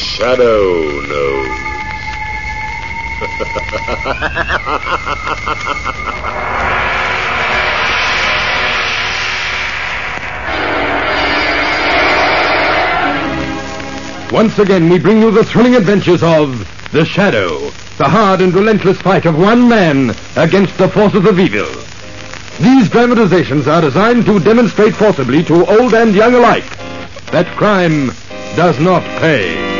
shadow knows. Once again, we bring you the thrilling adventures of The Shadow, the hard and relentless fight of one man against the forces of evil. These dramatizations are designed to demonstrate forcibly to old and young alike that crime does not pay.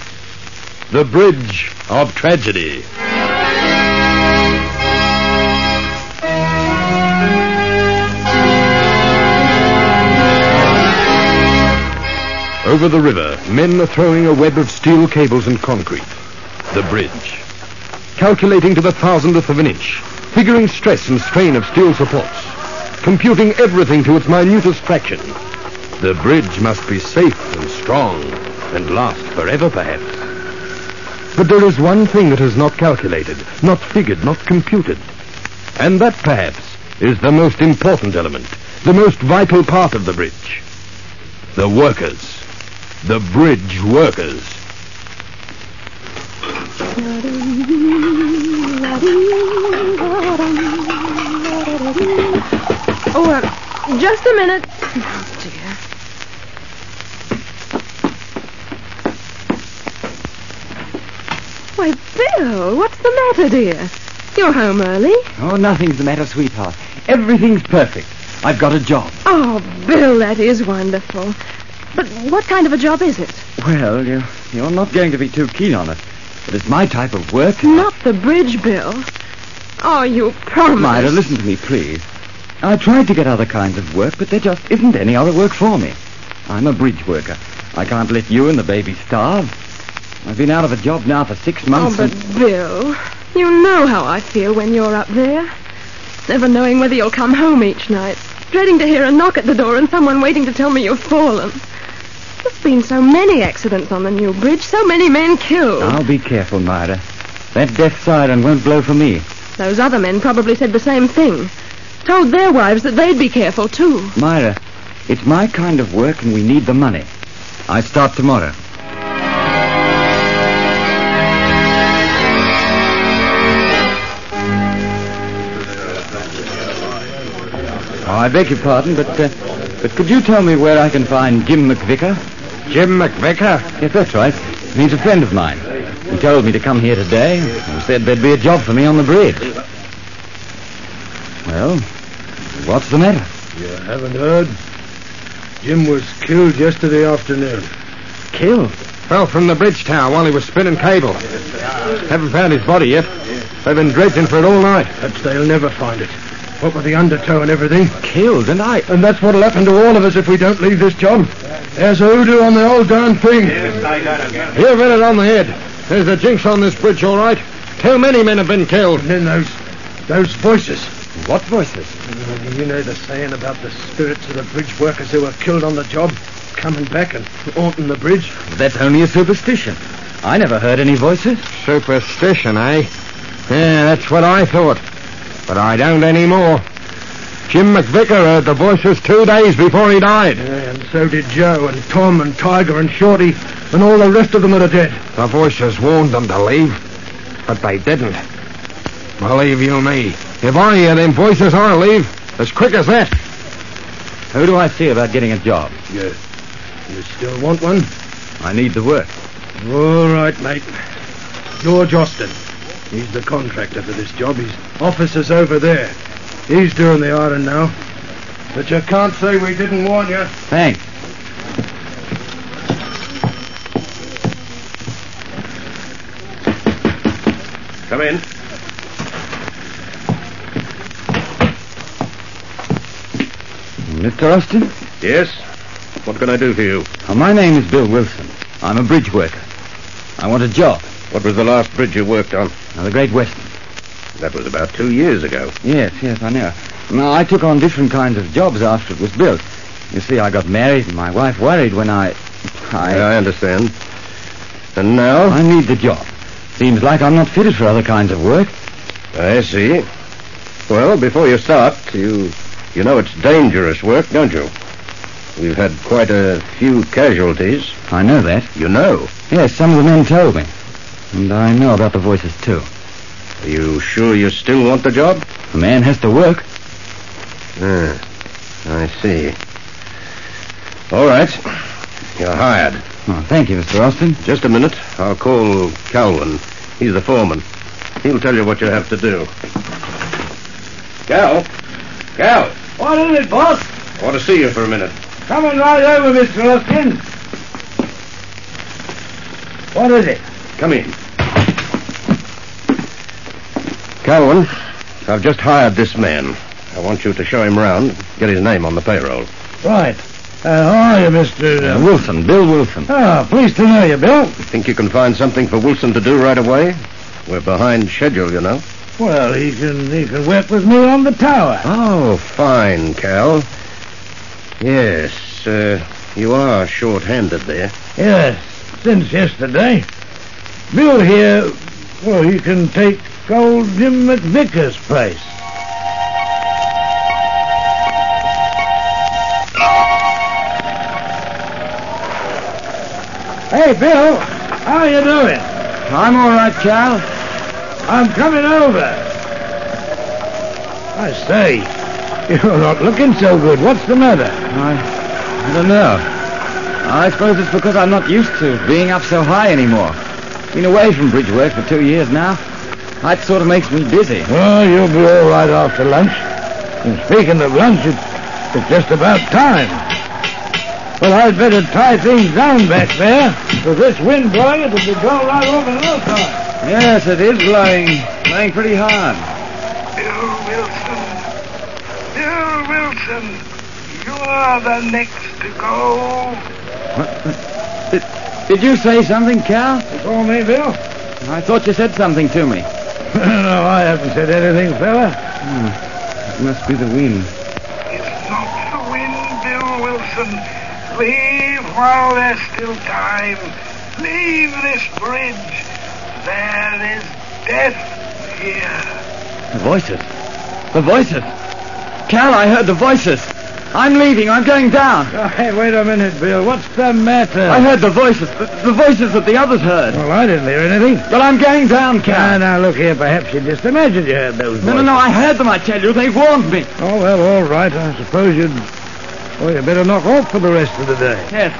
The Bridge of Tragedy. Over the river, men are throwing a web of steel cables and concrete. The bridge. Calculating to the thousandth of an inch, figuring stress and strain of steel supports, computing everything to its minutest fraction. The bridge must be safe and strong and last forever, perhaps. But there is one thing that is not calculated, not figured, not computed. And that, perhaps, is the most important element, the most vital part of the bridge. The workers. The bridge workers. Oh, uh, just a minute. Oh, dear. Why, Bill, what's the matter, dear? You're home early. Oh, nothing's the matter, sweetheart. Everything's perfect. I've got a job. Oh, Bill, that is wonderful. But what kind of a job is it? Well, you, you're not going to be too keen on it. But it's my type of work. Not the bridge, Bill. Oh, you promised. Myra, listen to me, please. I tried to get other kinds of work, but there just isn't any other work for me. I'm a bridge worker. I can't let you and the baby starve. I've been out of a job now for six months. Oh, but Bill, you know how I feel when you're up there. Never knowing whether you'll come home each night. Dreading to hear a knock at the door and someone waiting to tell me you've fallen. There's been so many accidents on the new bridge, so many men killed. I'll be careful, Myra. That death siren won't blow for me. Those other men probably said the same thing. Told their wives that they'd be careful, too. Myra, it's my kind of work and we need the money. I start tomorrow. Oh, I beg your pardon, but uh, but could you tell me where I can find Jim McVicker? Jim McVicker? Yes, that's right. He's a friend of mine. He told me to come here today and said there'd be a job for me on the bridge. Well, What's the matter? You haven't heard? Jim was killed yesterday afternoon. Killed? Fell from the bridge tower while he was spinning cable. Haven't found his body yet. They've been dredging for it all night. Perhaps they'll never find it. What with the undertow and everything. Killed, and I. And that's what'll happen to all of us if we don't leave this job. There's a hoodoo on the old darn thing. You've hit it on the head. There's a jinx on this bridge, all right. Too many men have been killed. And then those, those voices. What voices? You know the saying about the spirits of the bridge workers who were killed on the job coming back and haunting the bridge? That's only a superstition. I never heard any voices. Superstition, eh? Yeah, that's what I thought. But I don't anymore. Jim McVicker heard the voices two days before he died. Yeah, and so did Joe and Tom and Tiger and Shorty and all the rest of them that are dead. The voices warned them to leave, but they didn't. Believe you me, if I hear them voices, I'll leave as quick as that. Who do I see about getting a job? You, you still want one? I need the work. All right, mate. George Austin. He's the contractor for this job. His officer's over there. He's doing the iron now. But you can't say we didn't warn you. Thanks. Come in. Mr. Austin? Yes? What can I do for you? Uh, my name is Bill Wilson. I'm a bridge worker. I want a job. What was the last bridge you worked on? Uh, the Great Western. That was about two years ago. Yes, yes, I know. Now, I took on different kinds of jobs after it was built. You see, I got married, and my wife worried when I... I... I understand. And now? I need the job. Seems like I'm not fitted for other kinds of work. I see. Well, before you start, you you know it's dangerous work, don't you? We've had quite a few casualties. I know that. You know. Yes, some of the men told me. And I know about the voices, too. Are you sure you still want the job? A man has to work. Ah, I see. All right. You're hired. Oh, thank you, Mr. Austin. Just a minute. I'll call Calvin. He's the foreman. He'll tell you what you have to do. Cal? Cal? What is it, boss? I want to see you for a minute. Coming right over, Mr. Austin. What is it? Come in. Calvin, I've just hired this man. I want you to show him round, get his name on the payroll. Right. Uh, how are you, Mr. Uh, Wilson, Bill Wilson. Ah, pleased to know you, Bill. Think you can find something for Wilson to do right away? We're behind schedule, you know. Well, he can he can work with me on the tower. Oh, fine, Cal. Yes, uh, you are short-handed there. Yes, since yesterday. Bill here, well, he can take old Jim McVicker's place. Hey, Bill, how are you doing? I'm all right, Cal. I'm coming over. I say, you're not looking so good. What's the matter? I, I don't know. I suppose it's because I'm not used to being up so high anymore. Been away from bridge work for two years now. That sort of makes me dizzy. Well, you'll be all right after lunch. And speaking of lunch, it's, it's just about time. Well, I'd better tie things down back there. With this wind blowing, it'll be going right over the no time. Yes, it is blowing. Blowing pretty hard. Bill Wilson. Bill Wilson. You are the next to go. Did, did you say something, Cal? You call me, Bill? I thought you said something to me. no, I haven't said anything, fella. Hmm. It must be the wind. It's not the wind, Bill Wilson. Leave while there's still time. Leave this bridge. There is death here. The voices. The voices. Cal, I heard the voices. I'm leaving. I'm going down. Oh, hey, wait a minute, Bill. What's the matter? I heard the voices. The, the voices that the others heard. Well, I didn't hear anything. But I'm going down, Now, Cal. now, look here. Perhaps you just imagined you heard those No, no, no. I heard them, I tell you. They warned me. Oh, well, all right. I suppose you'd... Well, you better knock off for the rest of the day. Yes.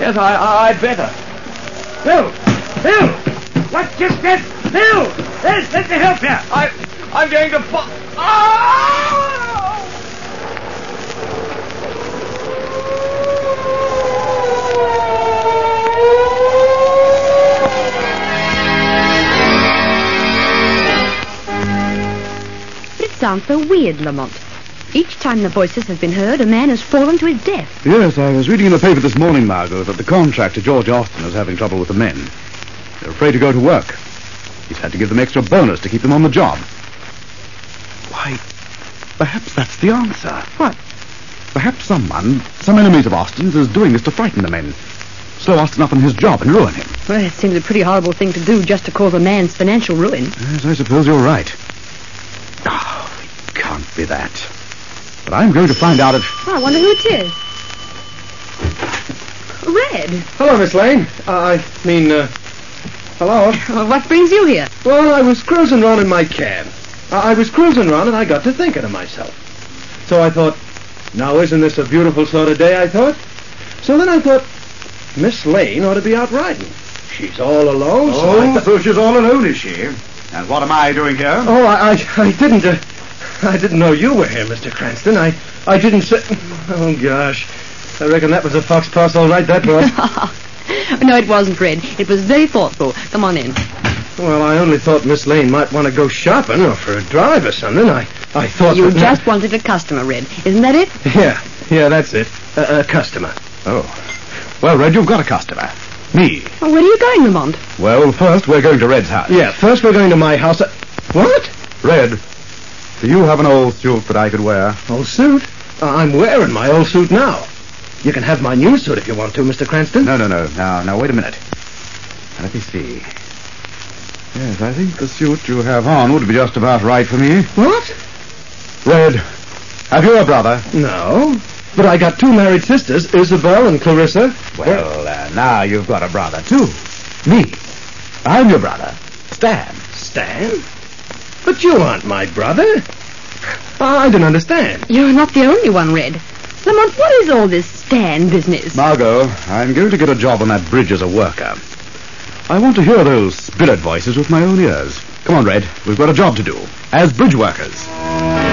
Yes, I, I, I'd better. Bill! Bill! What just that? Bill! There's, let me help you. I, I'm going to fall. Oh! Sounds so weird, Lamont. Each time the voices have been heard, a man has fallen to his death. Yes, I was reading in the paper this morning, Margot, that the contractor, George Austin, is having trouble with the men. They're afraid to go to work. He's had to give them extra bonus to keep them on the job. Why, perhaps that's the answer. What? Perhaps someone, some enemies of Austin's, is doing this to frighten the men. Slow Austin up on his job and ruin him. Well, it seems a pretty horrible thing to do just to cause a man's financial ruin. Yes, I suppose you're right. Oh, be that. But I'm going to find out if... Oh, I wonder who it is. Red. Hello, Miss Lane. Uh, I mean, uh, hello. Well, what brings you here? Well, I was cruising around in my cab. I, I was cruising around and I got to thinking to myself. So I thought, now isn't this a beautiful sort of day, I thought? So then I thought, Miss Lane ought to be out riding. She's all alone, so I Oh, thought... so she's all alone, is she? And what am I doing here? Oh, I, I, I didn't, uh, I didn't know you were here, Mr. Cranston. I, I didn't say... Oh, gosh. I reckon that was a fox pass all right, that was. no, it wasn't Red. It was very thoughtful. Come on in. well, I only thought Miss Lane might want to go shopping or for a drive or something. I, I thought You just wanted a customer, Red. Isn't that it? Yeah, yeah, that's it. A, a customer. Oh. Well, Red, you've got a customer. Me. Oh, where are you going, Lamont? Well, first we're going to Red's house. Yeah, first we're going to my house. What? Red, do you have an old suit that I could wear? Old suit? Uh, I'm wearing my old suit now. You can have my new suit if you want to, Mr. Cranston. No, no, no. Now, now, wait a minute. Let me see. Yes, I think the suit you have on would be just about right for me. What? Red, have you a brother? No. But I got two married sisters, Isabel and Clarissa. Well, uh, now you've got a brother, too. Me. I'm your brother. Stan. Stan? But you aren't my brother. Ah, I don't understand. You're not the only one, Red. Lamont, what is all this stand business? Margot, I'm going to get a job on that bridge as a worker. I want to hear those spirit voices with my own ears. Come on, Red. We've got a job to do. As bridge workers.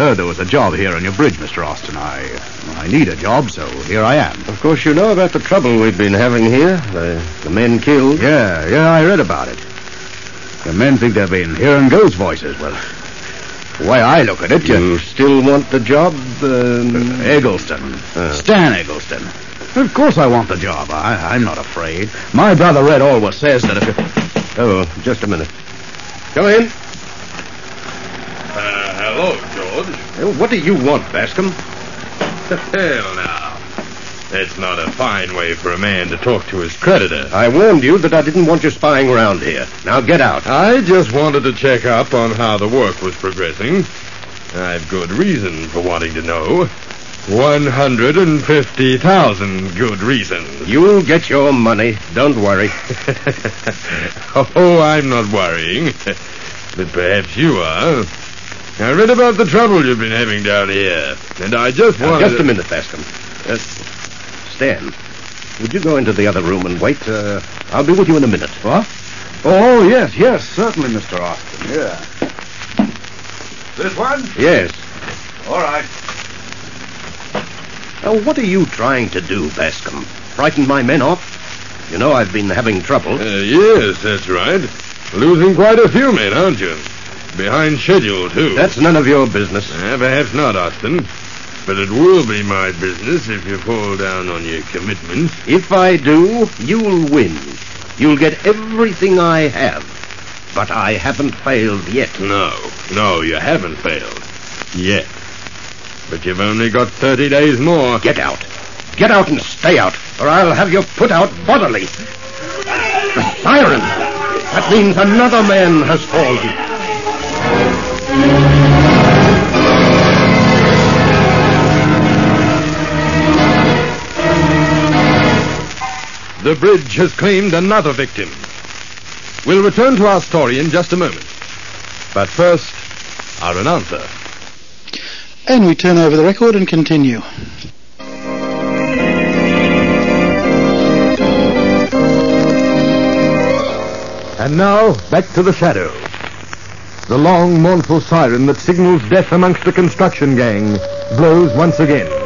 Heard there was a job here on your bridge, Mr. Austin. I, I need a job, so here I am. Of course, you know about the trouble we've been having here. The, the men killed. Yeah, yeah, I read about it. The men think they've been hearing ghost voices. Well, the way I look at it, you... You still want the job? Um, Eggleston. Uh. Stan Eggleston. Of course I want the job. I, I'm not afraid. My brother Red always says that if you... oh, just a minute. Come in. Hello, George. Uh, What do you want, Bascom? Hell now. That's not a fine way for a man to talk to his creditor. I warned you that I didn't want you spying around here. Now get out. I just wanted to check up on how the work was progressing. I've good reason for wanting to know. 150,000 good reasons. You'll get your money. Don't worry. oh, I'm not worrying. But perhaps you are. I read about the trouble you've been having down here, and I just Now, wanted... just a minute, Bascom. Uh, Stan, would you go into the other room and wait? Uh, I'll be with you in a minute. What? Oh, yes, yes, certainly, Mr. Austin. Yeah. This one? Yes. All right. Now, what are you trying to do, Bascom? Frighten my men off? You know I've been having trouble. Uh, yes, that's right. Losing quite a few men, aren't you? Behind schedule, too. That's none of your business. Uh, perhaps not, Austin. But it will be my business if you fall down on your commitments. If I do, you'll win. You'll get everything I have. But I haven't failed yet. No, no, you haven't failed. Yet. But you've only got 30 days more. Get out. Get out and stay out, or I'll have you put out bodily. The siren! That means another man has fallen. The bridge has claimed another victim. We'll return to our story in just a moment. But first, our announcer. And we turn over the record and continue. And now, back to the shadow. The long, mournful siren that signals death amongst the construction gang blows once again.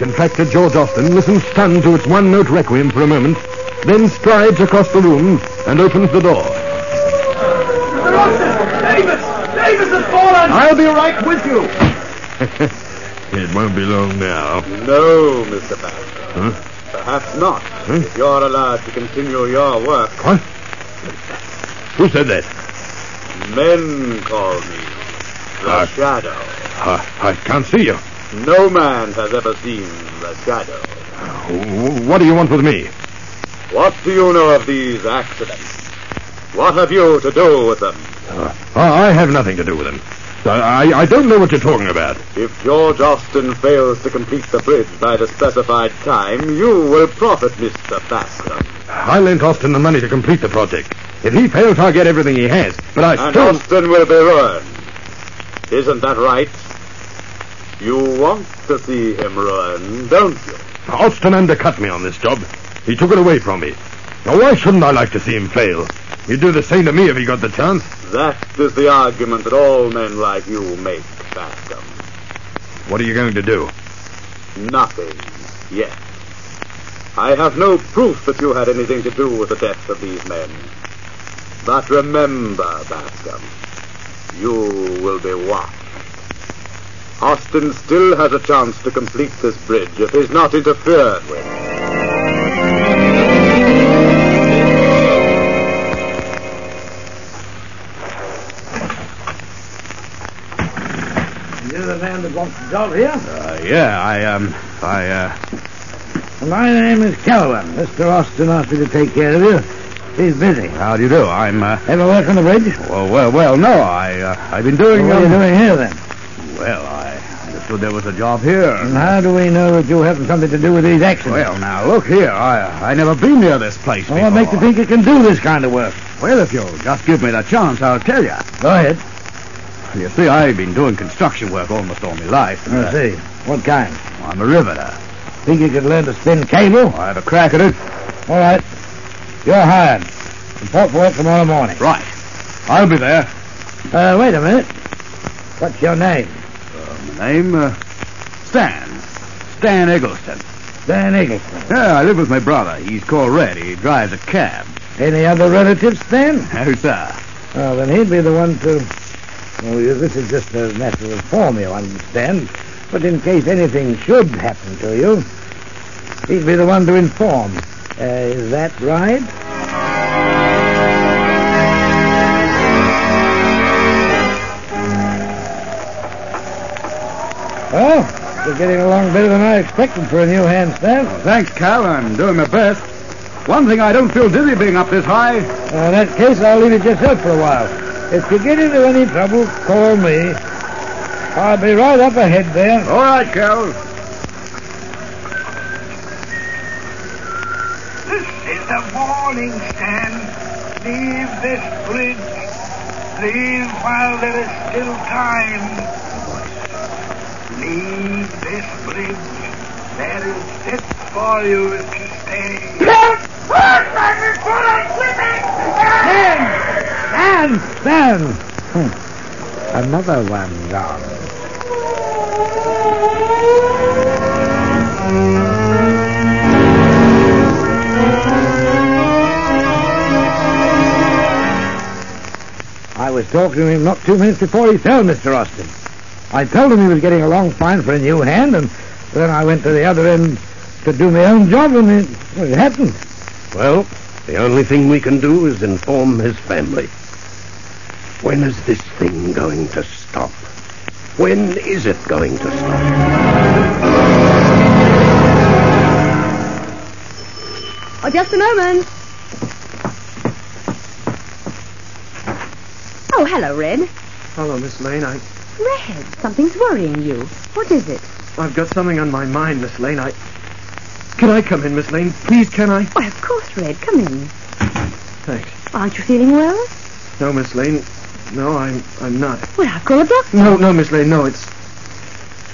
Contractor George Austin listens stunned to its one-note requiem for a moment, then strides across the room and opens the door. Mr. Austin! Davis! Davis has fallen! I'll be right with you. It won't be long now. No, Mr. Bascom. Huh? Perhaps not. If you're allowed to continue your work. What? Who said that? Men call me the Uh, Shadow. I, I can't see you. No man has ever seen the Shadow. What do you want with me? What do you know of these accidents? What have you to do with them? Uh, I have nothing to do with them. I, I, I don't know what you're talking about. If George Austin fails to complete the bridge by the specified time, you will profit, Mr. Bascom. I lent Austin the money to complete the project. If he fails, I'll get everything he has. But I And still... Austin will be ruined. Isn't that right? You want to see him ruined, don't you? Austin undercut me on this job. He took it away from me. Now, why shouldn't I like to see him fail? He'd do the same to me if he got the chance. That is the argument that all men like you make, Bascom. What are you going to do? Nothing yet. I have no proof that you had anything to do with the death of these men. But remember, Bascom, you will be watched. Austin still has a chance to complete this bridge if he's not interfered with. You're the man that wants the job here? Uh, yeah, I, um, I, uh... My name is Calvin. Mr. Austin asked me to take care of you. He's busy. How do you do? I'm, uh... Ever work on the bridge? Well, well, well, no, I, uh, I've been doing... what are you um, doing here, then? Well, There was a job here. And how do we know that you haven't something to do with these accidents? Well, now, look here. I, I never been near this place Well, what before. makes you think you can do this kind of work? Well, if you'll just give me the chance, I'll tell you. Go ahead. You see, I've been doing construction work almost all my life. I uh, see. What kind? I'm a riveter. Think you could learn to spin cable? I have a crack at it. All right. You're hired. Report for work tomorrow morning. Right. I'll be there. Uh, wait a minute. What's your name? My name, uh, Stan. Stan Eggleston. Dan Eggleston. Yeah, I live with my brother. He's called Red. He drives a cab. Any other relatives, Stan? No, sir. Oh, then he'd be the one to... Oh, this is just a matter of form, you understand. But in case anything should happen to you, he'd be the one to inform. Uh, is that right? Oh, you're getting along better than I expected for a new handstand. Thanks, Cal. I'm doing my best. One thing I don't feel dizzy being up this high. Uh, in that case, I'll leave it yourself for a while. If you get into any trouble, call me. I'll be right up ahead there. All right, Cal. This is a warning, Stan. Leave this bridge. Leave while there is still time. Leave this bridge. There is death for you if you stay. Stan! Stan! Hmm. Another one gone. I was talking to him not two minutes before he fell, Mr. Austin. I told him he was getting along fine for a new hand, and then I went to the other end to do my own job, and it, it happened. Well, the only thing we can do is inform his family. When is this thing going to stop? When is it going to stop? Oh, just a moment. Oh, hello, Red. Hello, Miss Lane. I, Red, something's worrying you. What is it? I've got something on my mind, Miss Lane. I. Can I come in, Miss Lane? Please, can I? Why, of course, Red. Come in. Thanks. Aren't you feeling well? No, Miss Lane. No, I'm. I'm not. Well, I'll call a doctor. No, no, Miss Lane. No, it's.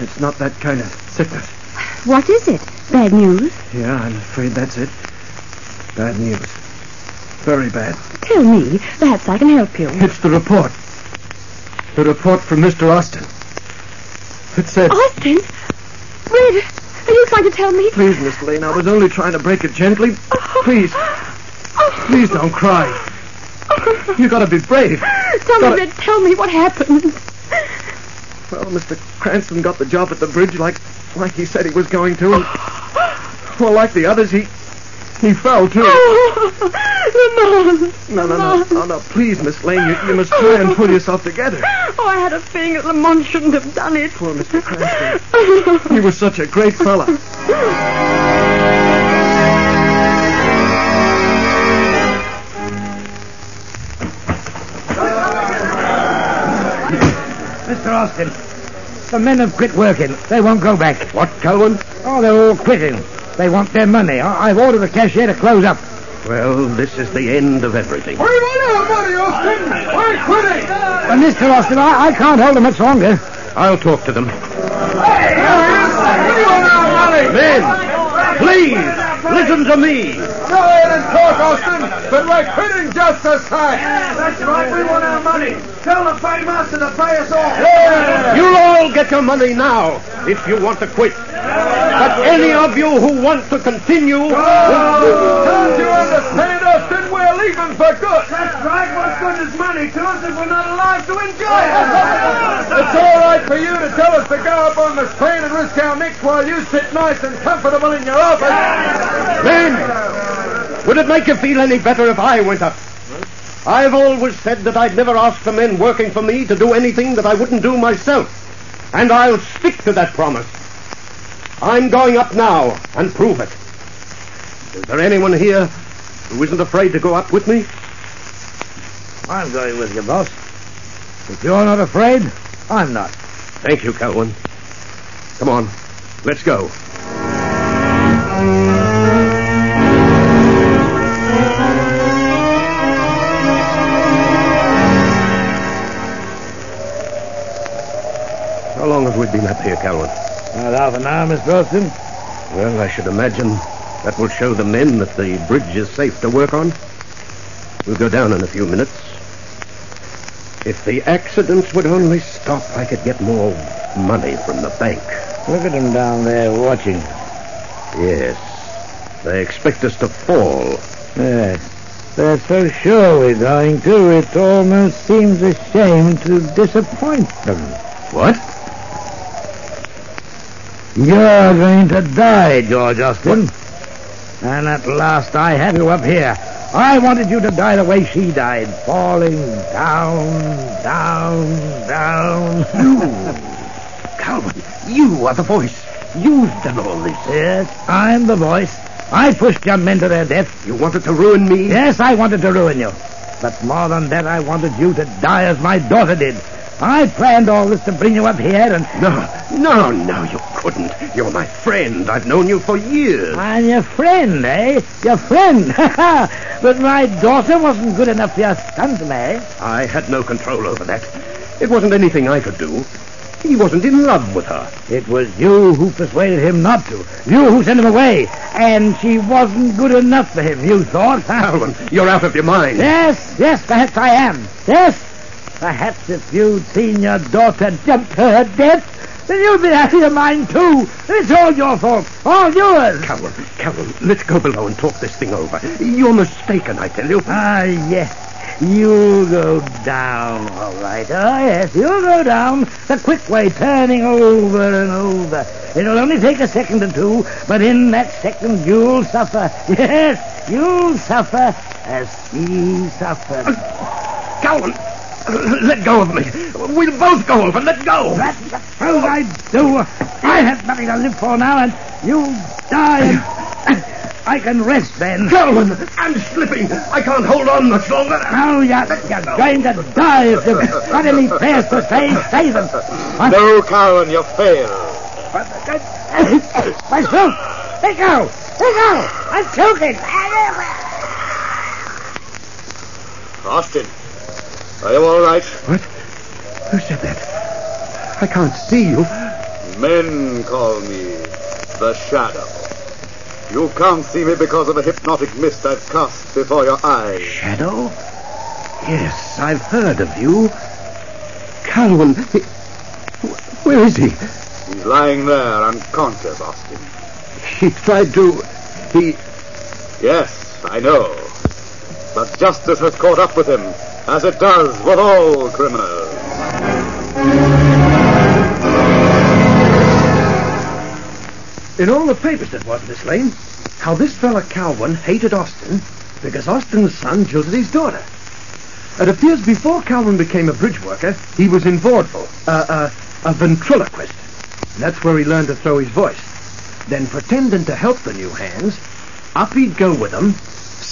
It's not that kind of sickness. What is it? Bad news? Yeah, I'm afraid that's it. Bad news. Very bad. Tell me. Perhaps I can help you. It's the report. The report from Mr. Austin. It said, Austin? Red, are you trying to tell me? please, Miss Lane, I was only trying to break it gently. Please, please don't cry. Oh. You gotta be brave. Tell Gotta- me, Red, tell me what happened. Well, Mr. Cranston got the job at the bridge like like he said he was going to. And, well, like the others, he he fell too. Oh, Lamont. No, no, no, no, no. Please, Miss Lane, you, you must try and pull yourself together. Oh, I had a feeling that Lamont shouldn't have done it. Poor Mr. Cranston. He was such a great fella. Mr. Austin, the men have quit working. They won't go back. What, Calvin? Oh, they're all quitting. They want their money. I- I've ordered the cashier to close up. Well, this is the end of everything. We want our money, Austin! We're quitting! But uh, Mr. Austin, I, I can't hold them much longer. I'll talk to them. Hey, we want our money! Men, please, listen to me. Go ahead and talk, Austin, but we're quitting just the same. That's right, we want our money. Tell the paymaster to pay us off. You'll all get your money now if you want to quit. But any of you who want to continue. Don't you understand, Austin? We're leaving for good. That's right. What good is money to us if we're not alive to enjoy it? It's all right for you to tell us to go up on the train and risk our necks while you sit nice and comfortable in your office. Men, would it make you feel any better if I went up? I've always said that I'd never ask the men working for me to do anything that I wouldn't do myself. And I'll stick to that promise. I'm going up now and prove it. Is there anyone here who isn't afraid to go up with me? I'm going with you, boss. If you're not afraid, I'm not. Thank you, Calvin. Come on, let's go. How long have we been up here, Calvin? About half an hour, Miss Austin. Well, I should imagine that will show the men that the bridge is safe to work on. We'll go down in a few minutes. If the accidents would only stop, I could get more money from the bank. Look at them down there watching. Yes. They expect us to fall. Yes. They're so sure we're going to, it almost seems a shame to disappoint them. What? You're going to die, George Austin. And at last I have you up here. I wanted you to die the way she died, falling down, down, down. You, Calvin, you are the voice. You've done all this. Yes, I'm the voice. I pushed young men to their death. You wanted to ruin me? Yes, I wanted to ruin you. But more than that, I wanted you to die as my daughter did. I planned all this to bring you up here and... No, no, no, you couldn't. You're my friend. I've known you for years. I'm your friend, eh? Your friend. but my daughter wasn't good enough for your son to marry. I had no control over that. It wasn't anything I could do. He wasn't in love with her. It was you who persuaded him not to. You who sent him away. And she wasn't good enough for him, you thought. Calvin, you're out of your mind. Yes, yes, perhaps I am. Yes. Perhaps if you'd seen your daughter jump to her death, then you'd be out of your mind, too. It's all your fault. All yours. Calvin, Calvin, let's go below and talk this thing over. You're mistaken, I tell you. Ah, yes. You'll go down, all right. Oh, yes, you'll go down the quick way, turning over and over. It'll only take a second or two, but in that second you'll suffer. Yes, you'll suffer as she suffered. Calvin, let go of me. We'll both go over. Let go. That's the truth I do. I have nothing to live for now, and you'll die. And I can rest then. Calvin, I'm slipping. I can't hold on much longer. Now you're, you're going to die if you've got any prayers to say. Say them. No, Calvin, you fail. My throat! Let go! Let go! I'm choking! Austin, are you all right? What? Who said that? I can't see you. Men call me the Shadow. You can't see me because of a hypnotic mist I've cast before your eyes. Shadow? Yes, I've heard of you. Calvin. He, where is he? He's lying there unconscious, Austin. He tried to. He. Yes, I know. But justice has caught up with him, as it does with all criminals. In all the papers that was, Miss Lane, how this fella Calvin hated Austin because Austin's son jilted his daughter. It appears before Calvin became a bridge worker, he was in vaudeville, uh, uh, a ventriloquist. That's where he learned to throw his voice. Then, pretending to help the new hands, up he'd go with them,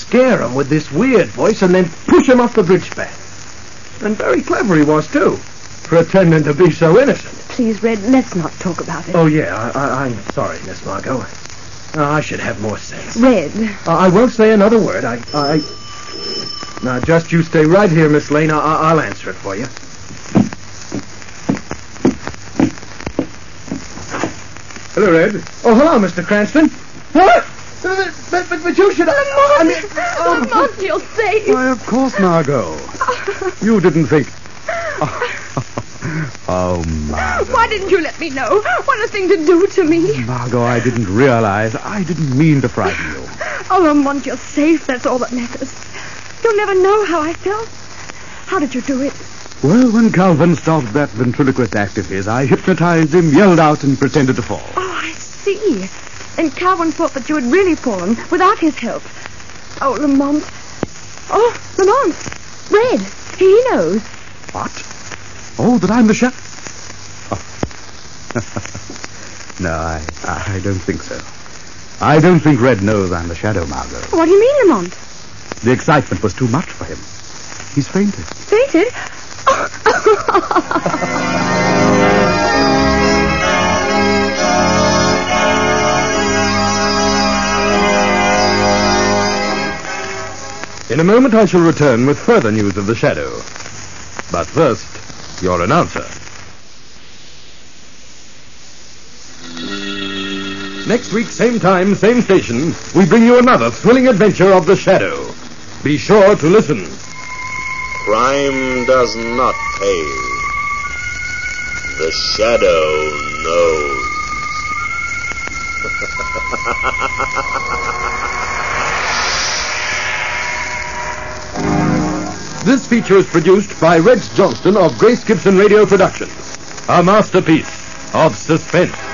scare 'em with this weird voice, and then push him off the bridge span. And very clever he was, too, pretending to be so innocent. Please, Red, let's not talk about it. Oh, yeah, I, I, I'm sorry, Miss Margot. Uh, I should have more sense. Red. Uh, I won't say another word. I, I. Now, just you stay right here, Miss Lane. I- I'll answer it for you. Hello, Red. Oh, hello, Mr. Cranston. What? But, but, but, but you should. I mean, um, oh, Lamont, you're safe. Why, of course, Margot. You didn't think. Oh, Margot. Why didn't you let me know? What a thing to do to me. Margot, I didn't realize. I didn't mean to frighten you. Oh, Lamont, you're safe. That's all that matters. You'll never know how I felt. How did you do it? Well, when Calvin started that ventriloquist act of his, I hypnotized him, yelled out, and pretended to fall. Oh, I see. And Calvin thought that you had really fallen without his help. Oh, Lamont. Oh, Lamont. Red. He knows. What? Oh, that I'm the chef? Oh. no, I, I don't think so. I don't think Red knows I'm the shadow, Margot. What do you mean, Lamont? The excitement was too much for him. He's fainted. Fainted? In a moment I shall return with further news of the shadow. But first, your announcer. Next week, same time, same station, we bring you another thrilling adventure of the shadow. Be sure to listen. Crime does not pay. The shadow knows. This feature is produced by Rex Johnston of Grace Gibson Radio Productions, a masterpiece of suspense.